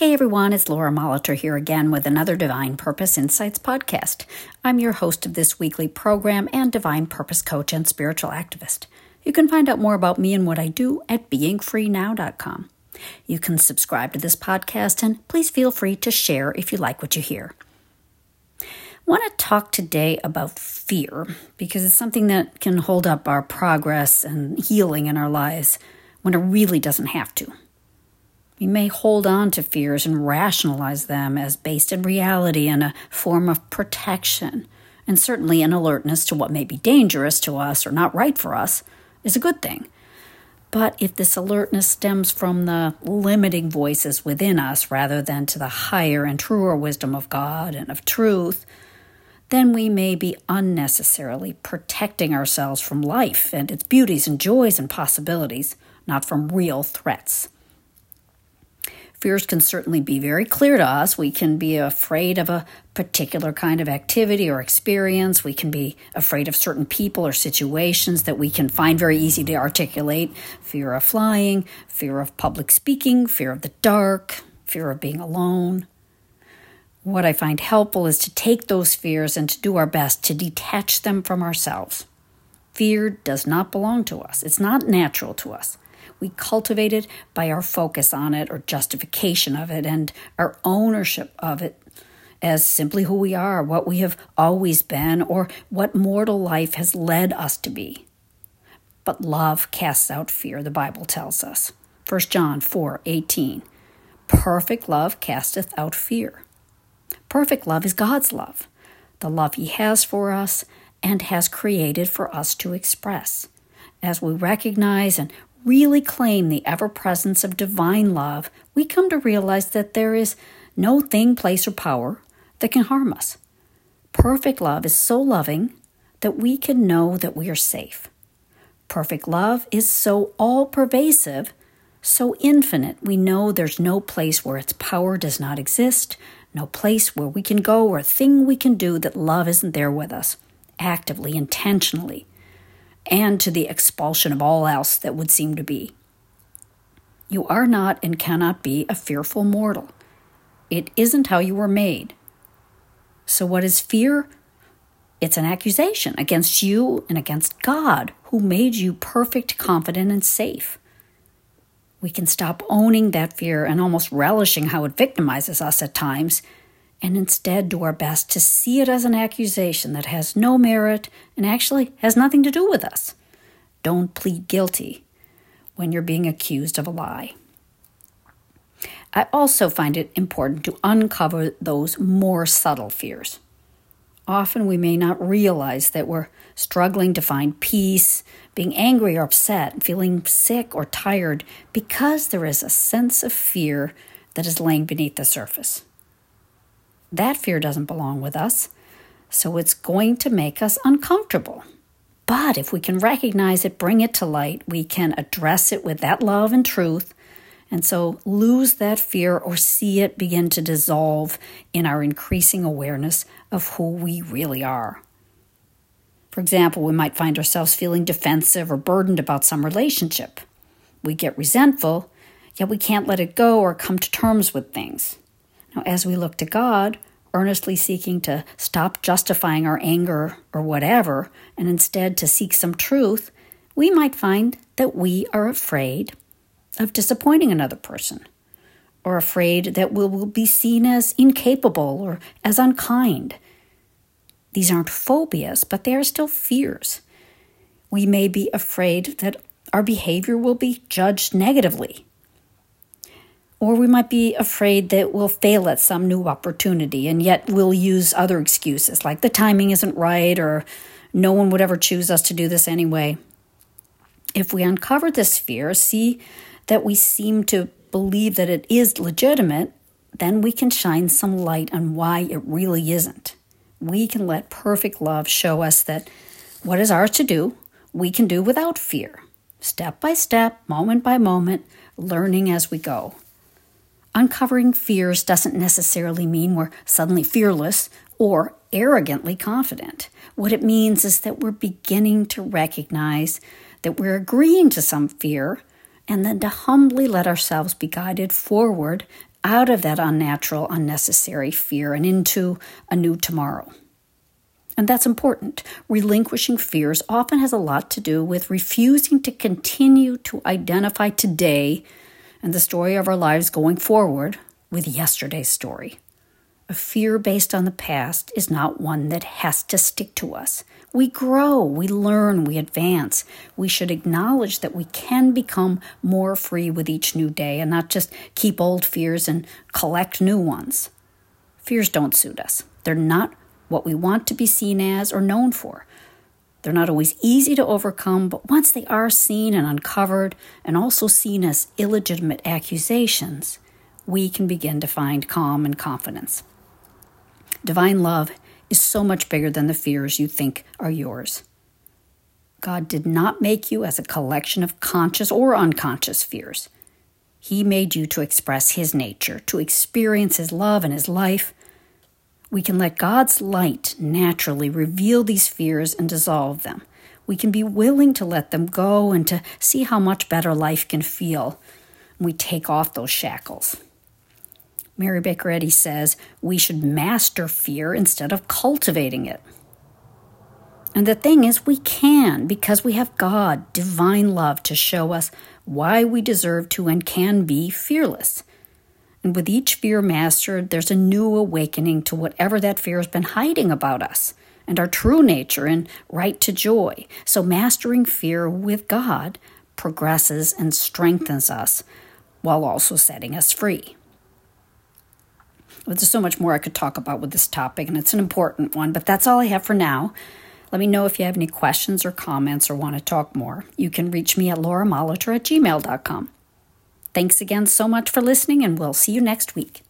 Hey everyone, it's Laura Molitor here again with another Divine Purpose Insights podcast. I'm your host of this weekly program and Divine Purpose coach and spiritual activist. You can find out more about me and what I do at beingfreenow.com. You can subscribe to this podcast and please feel free to share if you like what you hear. I want to talk today about fear because it's something that can hold up our progress and healing in our lives when it really doesn't have to. We may hold on to fears and rationalize them as based in reality and a form of protection, and certainly an alertness to what may be dangerous to us or not right for us is a good thing. But if this alertness stems from the limiting voices within us rather than to the higher and truer wisdom of God and of truth, then we may be unnecessarily protecting ourselves from life and its beauties and joys and possibilities, not from real threats. Fears can certainly be very clear to us. We can be afraid of a particular kind of activity or experience. We can be afraid of certain people or situations that we can find very easy to articulate fear of flying, fear of public speaking, fear of the dark, fear of being alone. What I find helpful is to take those fears and to do our best to detach them from ourselves. Fear does not belong to us, it's not natural to us. We cultivate it by our focus on it or justification of it and our ownership of it as simply who we are, what we have always been, or what mortal life has led us to be. But love casts out fear, the Bible tells us. 1 John 4 18. Perfect love casteth out fear. Perfect love is God's love, the love He has for us and has created for us to express. As we recognize and really claim the ever presence of divine love, we come to realize that there is no thing, place, or power that can harm us. Perfect love is so loving that we can know that we are safe. Perfect love is so all pervasive, so infinite, we know there's no place where its power does not exist, no place where we can go or thing we can do that love isn't there with us, actively, intentionally and to the expulsion of all else that would seem to be. You are not and cannot be a fearful mortal. It isn't how you were made. So, what is fear? It's an accusation against you and against God, who made you perfect, confident, and safe. We can stop owning that fear and almost relishing how it victimizes us at times and instead do our best to see it as an accusation that has no merit and actually has nothing to do with us. Don't plead guilty when you're being accused of a lie. I also find it important to uncover those more subtle fears. Often we may not realize that we're struggling to find peace, being angry or upset, feeling sick or tired because there is a sense of fear that is laying beneath the surface. That fear doesn't belong with us, so it's going to make us uncomfortable. But if we can recognize it, bring it to light, we can address it with that love and truth, and so lose that fear or see it begin to dissolve in our increasing awareness of who we really are. For example, we might find ourselves feeling defensive or burdened about some relationship. We get resentful, yet we can't let it go or come to terms with things. Now, as we look to God, earnestly seeking to stop justifying our anger or whatever, and instead to seek some truth, we might find that we are afraid of disappointing another person, or afraid that we will be seen as incapable or as unkind. These aren't phobias, but they are still fears. We may be afraid that our behavior will be judged negatively or we might be afraid that we'll fail at some new opportunity and yet we'll use other excuses like the timing isn't right or no one would ever choose us to do this anyway. If we uncover this fear, see that we seem to believe that it is legitimate, then we can shine some light on why it really isn't. We can let perfect love show us that what is ours to do, we can do without fear, step by step, moment by moment, learning as we go. Uncovering fears doesn't necessarily mean we're suddenly fearless or arrogantly confident. What it means is that we're beginning to recognize that we're agreeing to some fear and then to humbly let ourselves be guided forward out of that unnatural, unnecessary fear and into a new tomorrow. And that's important. Relinquishing fears often has a lot to do with refusing to continue to identify today and the story of our lives going forward with yesterday's story. A fear based on the past is not one that has to stick to us. We grow, we learn, we advance. We should acknowledge that we can become more free with each new day and not just keep old fears and collect new ones. Fears don't suit us. They're not what we want to be seen as or known for. They're not always easy to overcome, but once they are seen and uncovered and also seen as illegitimate accusations, we can begin to find calm and confidence. Divine love is so much bigger than the fears you think are yours. God did not make you as a collection of conscious or unconscious fears. He made you to express His nature, to experience His love and His life. We can let God's light naturally reveal these fears and dissolve them. We can be willing to let them go and to see how much better life can feel we take off those shackles. Mary Baker Eddy says we should master fear instead of cultivating it. And the thing is, we can because we have God, divine love, to show us why we deserve to and can be fearless. And with each fear mastered, there's a new awakening to whatever that fear has been hiding about us and our true nature and right to joy. So, mastering fear with God progresses and strengthens us while also setting us free. But there's so much more I could talk about with this topic, and it's an important one, but that's all I have for now. Let me know if you have any questions or comments or want to talk more. You can reach me at lauramolitor at gmail.com. Thanks again so much for listening, and we'll see you next week.